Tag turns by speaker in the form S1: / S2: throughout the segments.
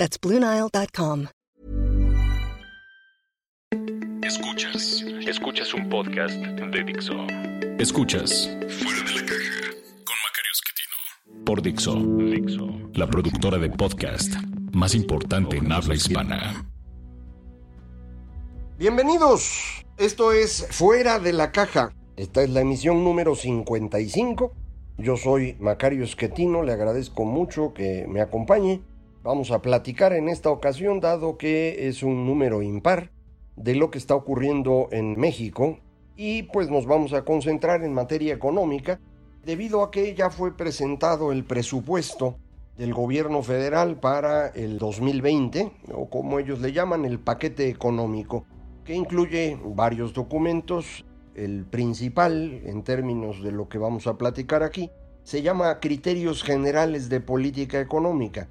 S1: That's BlueNile.com.
S2: Escuchas. Escuchas un podcast de Dixo.
S3: Escuchas
S2: Fuera de la caja con Macario Esquetino.
S3: por Dixo,
S2: Dixo.
S3: la productora de podcast más importante en habla hispana.
S4: Bienvenidos, esto es Fuera de la Caja. Esta es la emisión número 55. Yo soy Macario Esquetino, le agradezco mucho que me acompañe. Vamos a platicar en esta ocasión, dado que es un número impar, de lo que está ocurriendo en México y pues nos vamos a concentrar en materia económica debido a que ya fue presentado el presupuesto del gobierno federal para el 2020 o como ellos le llaman el paquete económico que incluye varios documentos. El principal en términos de lo que vamos a platicar aquí se llama Criterios Generales de Política Económica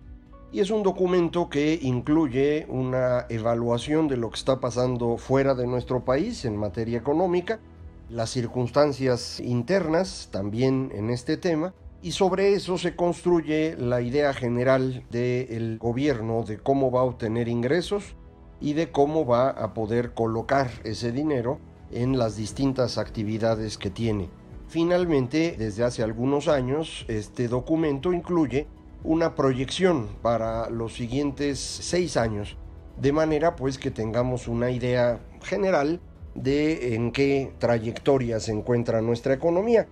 S4: y es un documento que incluye una evaluación de lo que está pasando fuera de nuestro país en materia económica, las circunstancias internas también en este tema, y sobre eso se construye la idea general del gobierno de cómo va a obtener ingresos y de cómo va a poder colocar ese dinero en las distintas actividades que tiene. Finalmente, desde hace algunos años, este documento incluye una proyección para los siguientes seis años, de manera pues que tengamos una idea general de en qué trayectoria se encuentra nuestra economía.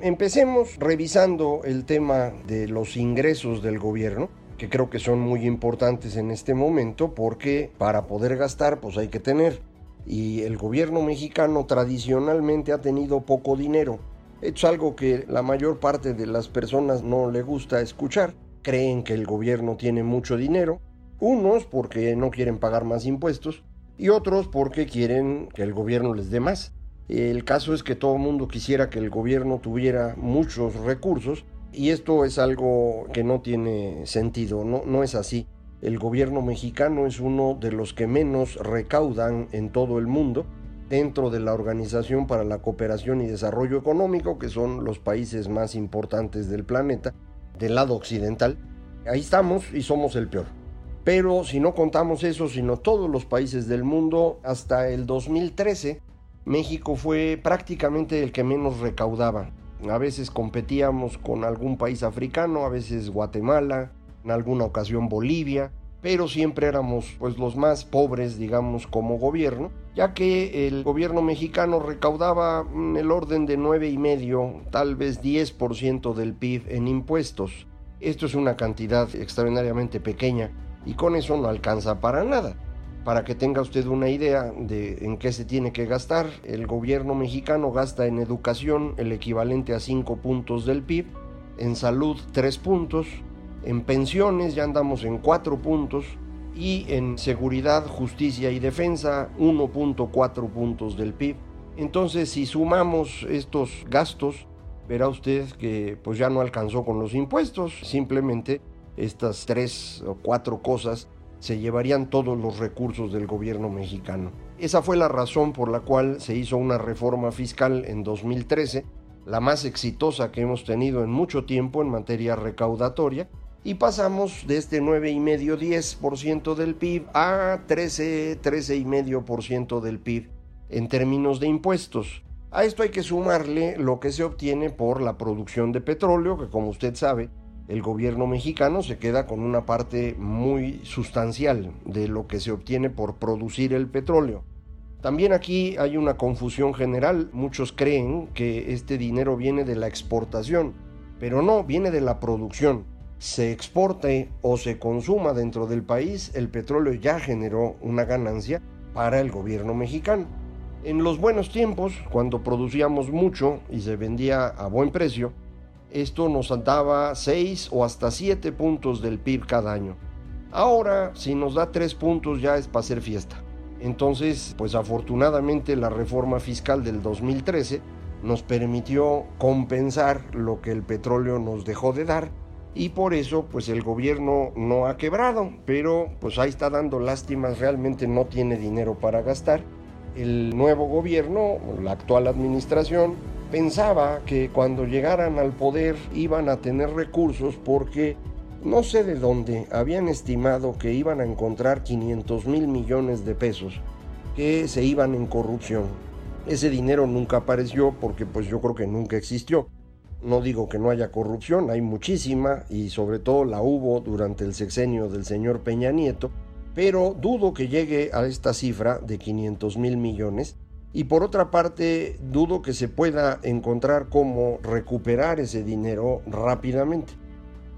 S4: Empecemos revisando el tema de los ingresos del gobierno, que creo que son muy importantes en este momento porque para poder gastar pues hay que tener. Y el gobierno mexicano tradicionalmente ha tenido poco dinero. Es algo que la mayor parte de las personas no le gusta escuchar creen que el gobierno tiene mucho dinero, unos porque no quieren pagar más impuestos y otros porque quieren que el gobierno les dé más. El caso es que todo el mundo quisiera que el gobierno tuviera muchos recursos y esto es algo que no tiene sentido, no, no es así. El gobierno mexicano es uno de los que menos recaudan en todo el mundo dentro de la Organización para la Cooperación y Desarrollo Económico, que son los países más importantes del planeta del lado occidental, ahí estamos y somos el peor. Pero si no contamos eso, sino todos los países del mundo, hasta el 2013, México fue prácticamente el que menos recaudaba. A veces competíamos con algún país africano, a veces Guatemala, en alguna ocasión Bolivia, pero siempre éramos pues los más pobres, digamos, como gobierno, ya que el gobierno mexicano recaudaba en el orden de nueve y medio, tal vez 10% del PIB en impuestos. Esto es una cantidad extraordinariamente pequeña y con eso no alcanza para nada. Para que tenga usted una idea de en qué se tiene que gastar, el gobierno mexicano gasta en educación el equivalente a 5 puntos del PIB, en salud 3 puntos, en pensiones ya andamos en 4 puntos y en seguridad, justicia y defensa 1.4 puntos del PIB. Entonces, si sumamos estos gastos, verá usted que pues ya no alcanzó con los impuestos, simplemente estas tres o cuatro cosas se llevarían todos los recursos del gobierno mexicano. Esa fue la razón por la cual se hizo una reforma fiscal en 2013, la más exitosa que hemos tenido en mucho tiempo en materia recaudatoria, y pasamos de este 9,5-10% del PIB a 13, 13,5% del PIB en términos de impuestos. A esto hay que sumarle lo que se obtiene por la producción de petróleo, que como usted sabe, el gobierno mexicano se queda con una parte muy sustancial de lo que se obtiene por producir el petróleo. También aquí hay una confusión general, muchos creen que este dinero viene de la exportación, pero no, viene de la producción se exporte o se consuma dentro del país, el petróleo ya generó una ganancia para el gobierno mexicano. En los buenos tiempos, cuando producíamos mucho y se vendía a buen precio, esto nos daba 6 o hasta 7 puntos del PIB cada año. Ahora, si nos da tres puntos ya es para hacer fiesta. Entonces, pues afortunadamente la reforma fiscal del 2013 nos permitió compensar lo que el petróleo nos dejó de dar y por eso pues el gobierno no ha quebrado, pero pues ahí está dando lástimas, realmente no tiene dinero para gastar. El nuevo gobierno, la actual administración, pensaba que cuando llegaran al poder iban a tener recursos porque no sé de dónde habían estimado que iban a encontrar 500 mil millones de pesos que se iban en corrupción. Ese dinero nunca apareció porque pues yo creo que nunca existió. No digo que no haya corrupción, hay muchísima y sobre todo la hubo durante el sexenio del señor Peña Nieto, pero dudo que llegue a esta cifra de 500 mil millones. Y por otra parte, dudo que se pueda encontrar cómo recuperar ese dinero rápidamente.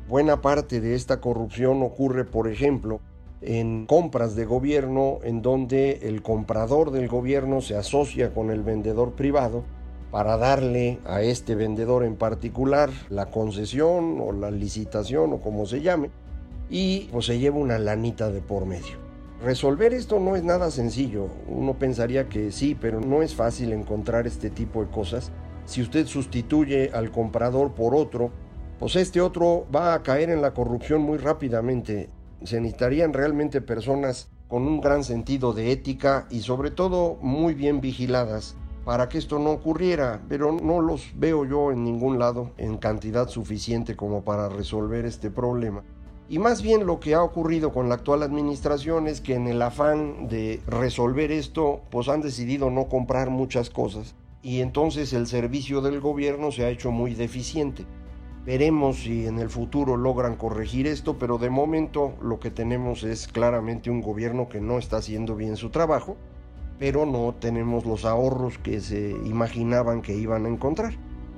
S4: Buena parte de esta corrupción ocurre, por ejemplo, en compras de gobierno en donde el comprador del gobierno se asocia con el vendedor privado para darle a este vendedor en particular la concesión o la licitación o como se llame y pues se lleva una lanita de por medio. Resolver esto no es nada sencillo, uno pensaría que sí, pero no es fácil encontrar este tipo de cosas. Si usted sustituye al comprador por otro, pues este otro va a caer en la corrupción muy rápidamente. Se necesitarían realmente personas con un gran sentido de ética y sobre todo muy bien vigiladas para que esto no ocurriera, pero no los veo yo en ningún lado en cantidad suficiente como para resolver este problema. Y más bien lo que ha ocurrido con la actual administración es que en el afán de resolver esto, pues han decidido no comprar muchas cosas y entonces el servicio del gobierno se ha hecho muy deficiente. Veremos si en el futuro logran corregir esto, pero de momento lo que tenemos es claramente un gobierno que no está haciendo bien su trabajo, pero no tenemos los ahorros que se imaginaban que iban a encontrar.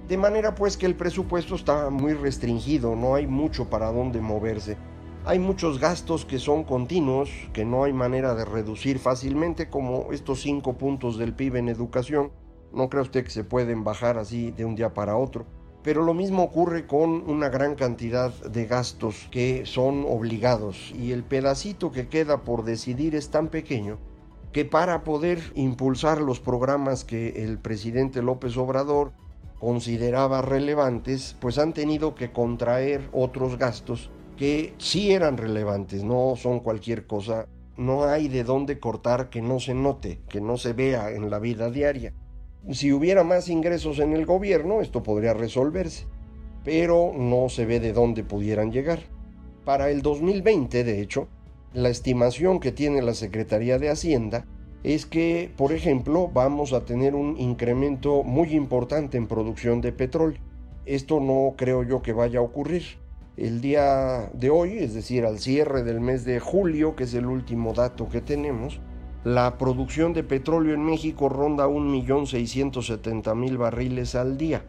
S4: De manera pues que el presupuesto está muy restringido, no hay mucho para dónde moverse. Hay muchos gastos que son continuos, que no hay manera de reducir fácilmente, como estos cinco puntos del PIB en educación. No cree usted que se pueden bajar así de un día para otro. Pero lo mismo ocurre con una gran cantidad de gastos que son obligados y el pedacito que queda por decidir es tan pequeño que para poder impulsar los programas que el presidente López Obrador consideraba relevantes, pues han tenido que contraer otros gastos que sí eran relevantes, no son cualquier cosa, no hay de dónde cortar que no se note, que no se vea en la vida diaria. Si hubiera más ingresos en el gobierno, esto podría resolverse, pero no se ve de dónde pudieran llegar. Para el 2020, de hecho, la estimación que tiene la Secretaría de Hacienda es que, por ejemplo, vamos a tener un incremento muy importante en producción de petróleo. Esto no creo yo que vaya a ocurrir. El día de hoy, es decir, al cierre del mes de julio, que es el último dato que tenemos, la producción de petróleo en México ronda 1.670.000 barriles al día.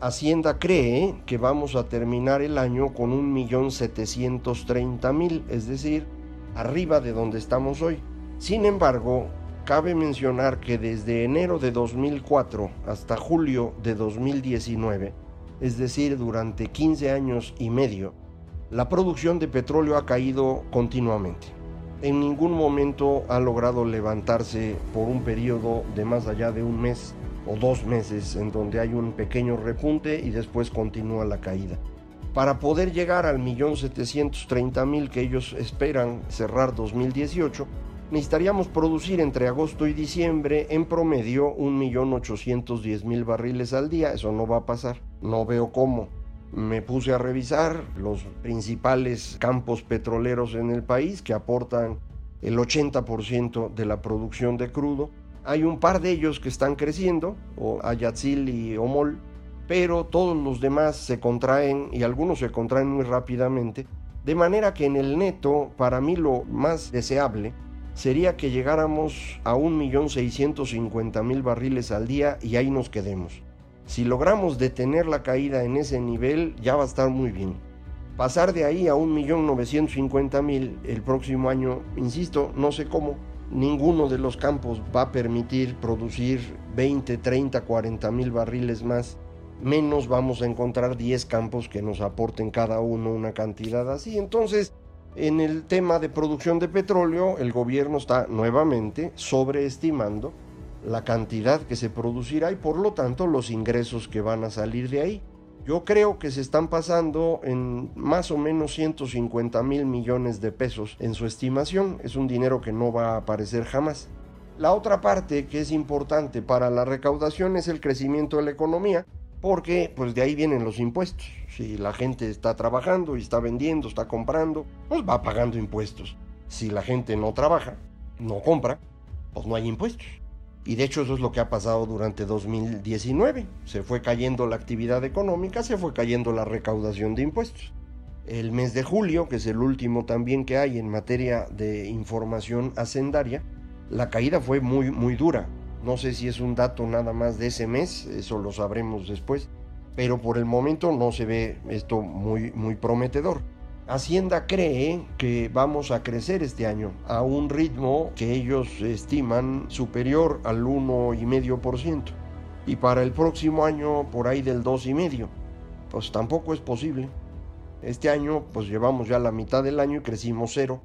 S4: Hacienda cree que vamos a terminar el año con 1.730.000, es decir, arriba de donde estamos hoy. Sin embargo, cabe mencionar que desde enero de 2004 hasta julio de 2019, es decir, durante 15 años y medio, la producción de petróleo ha caído continuamente en ningún momento ha logrado levantarse por un periodo de más allá de un mes o dos meses en donde hay un pequeño repunte y después continúa la caída. Para poder llegar al millón mil que ellos esperan cerrar 2018, necesitaríamos producir entre agosto y diciembre en promedio un millón mil barriles al día. Eso no va a pasar. No veo cómo me puse a revisar los principales campos petroleros en el país que aportan el 80% de la producción de crudo. Hay un par de ellos que están creciendo, o Ayatzil y Omol, pero todos los demás se contraen y algunos se contraen muy rápidamente, de manera que en el neto, para mí lo más deseable sería que llegáramos a 1.650.000 barriles al día y ahí nos quedemos. Si logramos detener la caída en ese nivel, ya va a estar muy bien. Pasar de ahí a 1.950.000 el próximo año, insisto, no sé cómo, ninguno de los campos va a permitir producir 20, 30, 40 mil barriles más. Menos vamos a encontrar 10 campos que nos aporten cada uno una cantidad así. Entonces, En el tema de producción de petróleo, el gobierno está nuevamente sobreestimando la cantidad que se producirá y por lo tanto los ingresos que van a salir de ahí. Yo creo que se están pasando en más o menos 150 mil millones de pesos en su estimación. Es un dinero que no va a aparecer jamás. La otra parte que es importante para la recaudación es el crecimiento de la economía, porque pues de ahí vienen los impuestos. Si la gente está trabajando y está vendiendo, está comprando, pues va pagando impuestos. Si la gente no trabaja, no compra, pues no hay impuestos. Y de hecho eso es lo que ha pasado durante 2019. Se fue cayendo la actividad económica, se fue cayendo la recaudación de impuestos. El mes de julio, que es el último también que hay en materia de información hacendaria, la caída fue muy, muy dura. No sé si es un dato nada más de ese mes, eso lo sabremos después, pero por el momento no se ve esto muy, muy prometedor. Hacienda cree que vamos a crecer este año a un ritmo que ellos estiman superior al 1,5% y para el próximo año por ahí del 2,5%. Pues tampoco es posible. Este año pues llevamos ya la mitad del año y crecimos cero.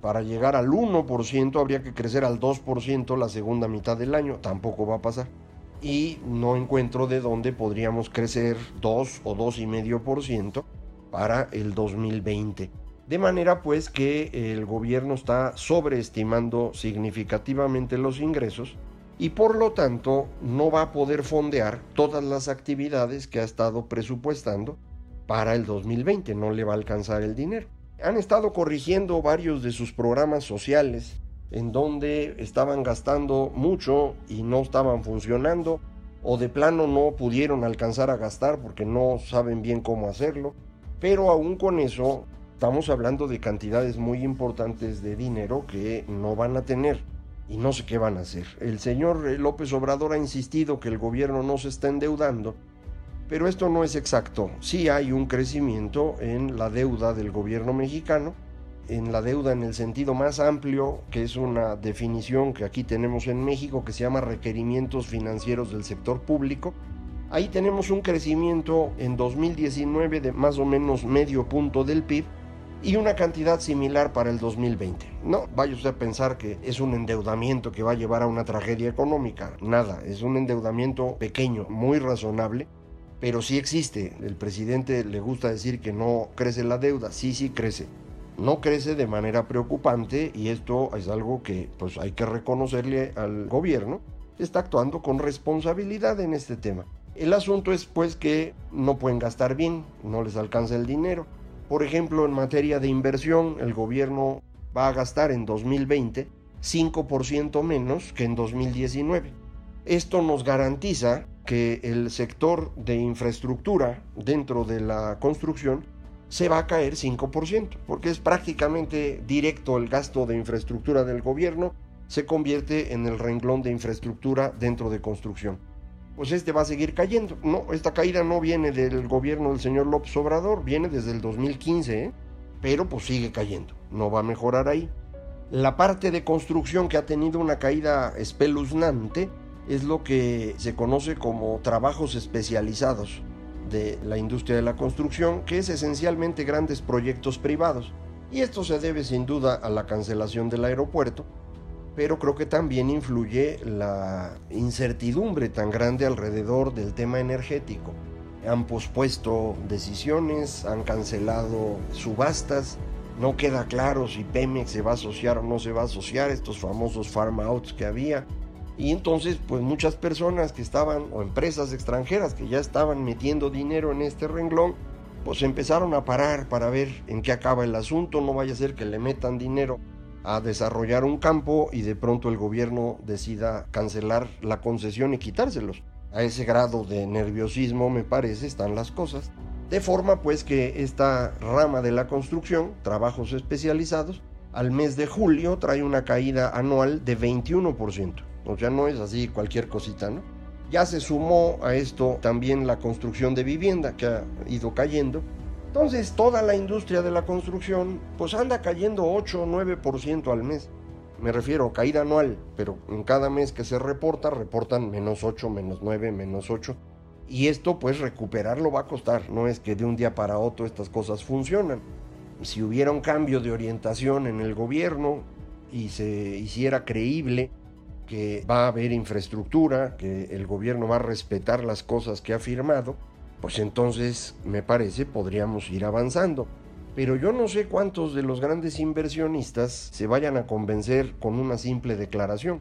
S4: Para llegar al 1% habría que crecer al 2% la segunda mitad del año. Tampoco va a pasar. Y no encuentro de dónde podríamos crecer 2 o 2,5% para el 2020. De manera pues que el gobierno está sobreestimando significativamente los ingresos y por lo tanto no va a poder fondear todas las actividades que ha estado presupuestando para el 2020, no le va a alcanzar el dinero. Han estado corrigiendo varios de sus programas sociales en donde estaban gastando mucho y no estaban funcionando o de plano no pudieron alcanzar a gastar porque no saben bien cómo hacerlo. Pero aún con eso, estamos hablando de cantidades muy importantes de dinero que no van a tener y no sé qué van a hacer. El señor López Obrador ha insistido que el gobierno no se está endeudando, pero esto no es exacto. Sí hay un crecimiento en la deuda del gobierno mexicano, en la deuda en el sentido más amplio, que es una definición que aquí tenemos en México, que se llama requerimientos financieros del sector público, Ahí tenemos un crecimiento en 2019 de más o menos medio punto del PIB y una cantidad similar para el 2020. No vaya usted a pensar que es un endeudamiento que va a llevar a una tragedia económica. Nada, es un endeudamiento pequeño, muy razonable, pero sí existe. El presidente le gusta decir que no crece la deuda. Sí, sí crece. No crece de manera preocupante y esto es algo que pues hay que reconocerle al gobierno. Está actuando con responsabilidad en este tema. El asunto es pues que no pueden gastar bien, no les alcanza el dinero. Por ejemplo, en materia de inversión, el gobierno va a gastar en 2020 5% menos que en 2019. Esto nos garantiza que el sector de infraestructura dentro de la construcción se va a caer 5%, porque es prácticamente directo el gasto de infraestructura del gobierno, se convierte en el renglón de infraestructura dentro de construcción pues este va a seguir cayendo. No, esta caída no viene del gobierno del señor López Obrador, viene desde el 2015, ¿eh? pero pues sigue cayendo, no va a mejorar ahí. La parte de construcción que ha tenido una caída espeluznante es lo que se conoce como trabajos especializados de la industria de la construcción, que es esencialmente grandes proyectos privados. Y esto se debe sin duda a la cancelación del aeropuerto, pero creo que también influye la incertidumbre tan grande alrededor del tema energético. Han pospuesto decisiones, han cancelado subastas, no queda claro si Pemex se va a asociar o no se va a asociar, estos famosos farm outs que había. Y entonces, pues muchas personas que estaban, o empresas extranjeras que ya estaban metiendo dinero en este renglón, pues empezaron a parar para ver en qué acaba el asunto, no vaya a ser que le metan dinero a desarrollar un campo y de pronto el gobierno decida cancelar la concesión y quitárselos. A ese grado de nerviosismo me parece están las cosas. De forma pues que esta rama de la construcción, trabajos especializados, al mes de julio trae una caída anual de 21%. O sea, no es así cualquier cosita, ¿no? Ya se sumó a esto también la construcción de vivienda que ha ido cayendo entonces toda la industria de la construcción pues anda cayendo 8 o 9% al mes. Me refiero caída anual, pero en cada mes que se reporta, reportan menos 8, menos 9, menos 8. Y esto pues recuperarlo va a costar, no es que de un día para otro estas cosas funcionan. si hubiera un cambio de orientación en el gobierno y se hiciera creíble que va a haber infraestructura, que el gobierno va a respetar las cosas que ha firmado, pues entonces me parece podríamos ir avanzando. Pero yo no sé cuántos de los grandes inversionistas se vayan a convencer con una simple declaración.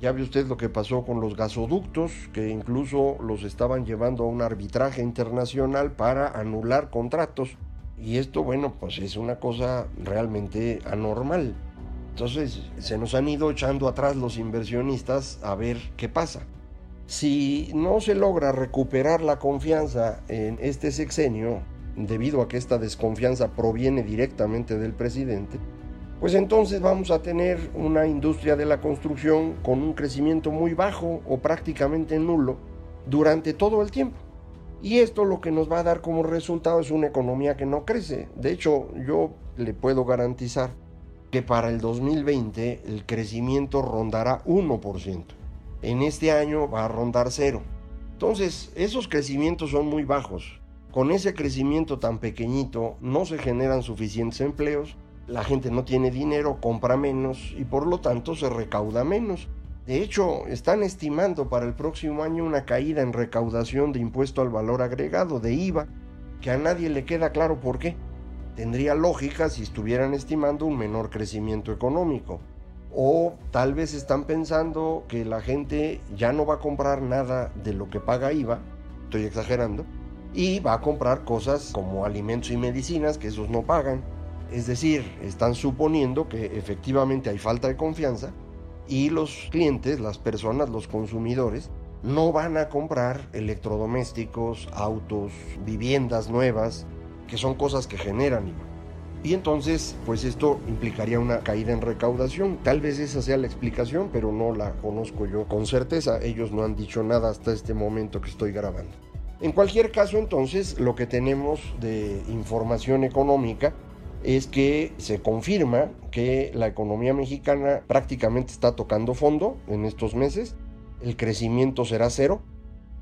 S4: Ya ve usted lo que pasó con los gasoductos, que incluso los estaban llevando a un arbitraje internacional para anular contratos. Y esto, bueno, pues es una cosa realmente anormal. Entonces se nos han ido echando atrás los inversionistas a ver qué pasa. Si no se logra recuperar la confianza en este sexenio, debido a que esta desconfianza proviene directamente del presidente, pues entonces vamos a tener una industria de la construcción con un crecimiento muy bajo o prácticamente nulo durante todo el tiempo. Y esto lo que nos va a dar como resultado es una economía que no crece. De hecho, yo le puedo garantizar que para el 2020 el crecimiento rondará 1%. En este año va a rondar cero. Entonces, esos crecimientos son muy bajos. Con ese crecimiento tan pequeñito no se generan suficientes empleos, la gente no tiene dinero, compra menos y por lo tanto se recauda menos. De hecho, están estimando para el próximo año una caída en recaudación de impuesto al valor agregado, de IVA, que a nadie le queda claro por qué. Tendría lógica si estuvieran estimando un menor crecimiento económico. O tal vez están pensando que la gente ya no va a comprar nada de lo que paga IVA, estoy exagerando, y va a comprar cosas como alimentos y medicinas que esos no pagan. Es decir, están suponiendo que efectivamente hay falta de confianza y los clientes, las personas, los consumidores, no van a comprar electrodomésticos, autos, viviendas nuevas, que son cosas que generan Y entonces, pues esto implicaría una caída en recaudación. Tal vez esa sea la explicación, pero no la conozco yo con certeza. Ellos no han dicho nada hasta este momento que estoy grabando. En cualquier caso, entonces, lo que tenemos de información económica es que se confirma que la economía mexicana prácticamente está tocando fondo en estos meses. El crecimiento será cero.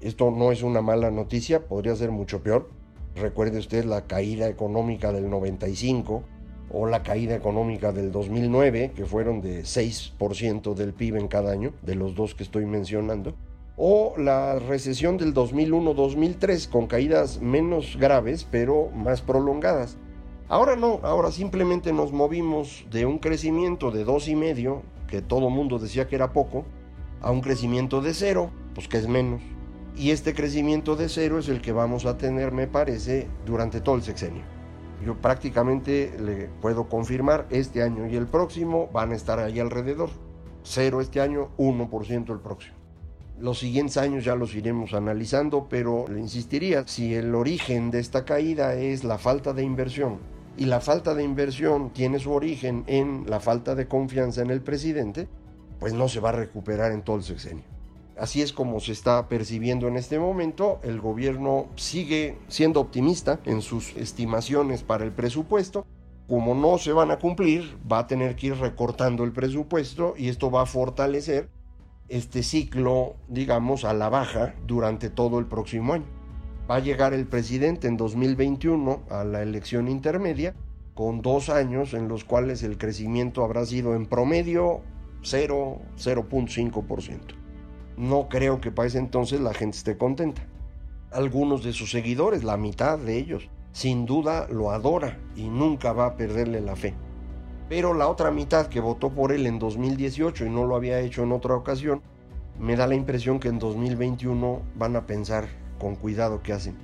S4: Esto no es una mala noticia, podría ser mucho peor. Recuerde usted la caída económica del 95 o la caída económica del 2009, que fueron de 6% del PIB en cada año, de los dos que estoy mencionando o la recesión del 2001-2003 con caídas menos graves pero más prolongadas. Ahora no, ahora simplemente nos movimos de un crecimiento de dos y medio, que todo mundo decía que era poco, a un crecimiento de cero, pues que es menos. Y este crecimiento de cero es el que vamos a tener, me parece, durante todo el sexenio. Yo prácticamente le puedo confirmar, este año y el próximo van a estar ahí alrededor. Cero este año, 1% el próximo. Los siguientes años ya los iremos analizando, pero le insistiría, si el origen de esta caída es la falta de inversión y la falta de inversión tiene su origen en la falta de confianza en el presidente, pues no se va a recuperar en todo el sexenio. Así es como se está percibiendo en este momento. El gobierno sigue siendo optimista en sus estimaciones para el presupuesto. Como no se van a cumplir, va a tener que ir recortando el presupuesto y esto va a fortalecer este ciclo, digamos, a la baja durante todo el próximo año. Va a llegar el presidente en 2021 a la elección intermedia con dos años en los cuales el crecimiento habrá sido en promedio 0, 0.5%. No creo que para ese entonces la gente esté contenta. Algunos de sus seguidores, la mitad de ellos, sin duda lo adora y nunca va a perderle la fe. Pero la otra mitad que votó por él en 2018 y no lo había hecho en otra ocasión, me da la impresión que en 2021 van a pensar con cuidado qué hacen.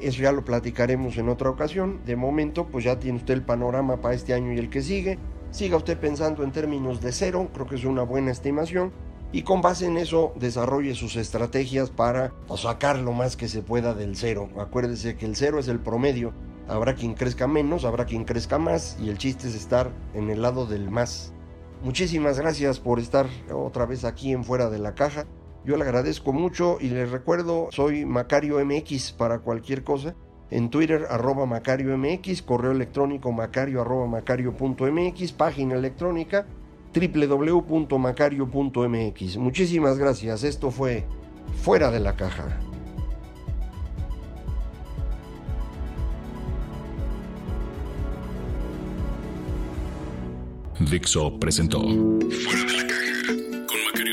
S4: Eso ya lo platicaremos en otra ocasión. De momento, pues ya tiene usted el panorama para este año y el que sigue. Siga usted pensando en términos de cero, creo que es una buena estimación. Y con base en eso, desarrolle sus estrategias para pues, sacar lo más que se pueda del cero. Acuérdese que el cero es el promedio Habrá quien crezca menos, habrá quien crezca más y el chiste es estar en el lado del más. Muchísimas gracias por estar otra vez aquí en Fuera de la Caja. Yo le agradezco mucho y les recuerdo, soy Macario MX para cualquier cosa. En Twitter, arroba Macario MX, correo electrónico macario página electrónica www.macario.mx. Muchísimas gracias, esto fue Fuera de la Caja.
S3: Dixo presentó
S2: Fuera de la Caja con Macario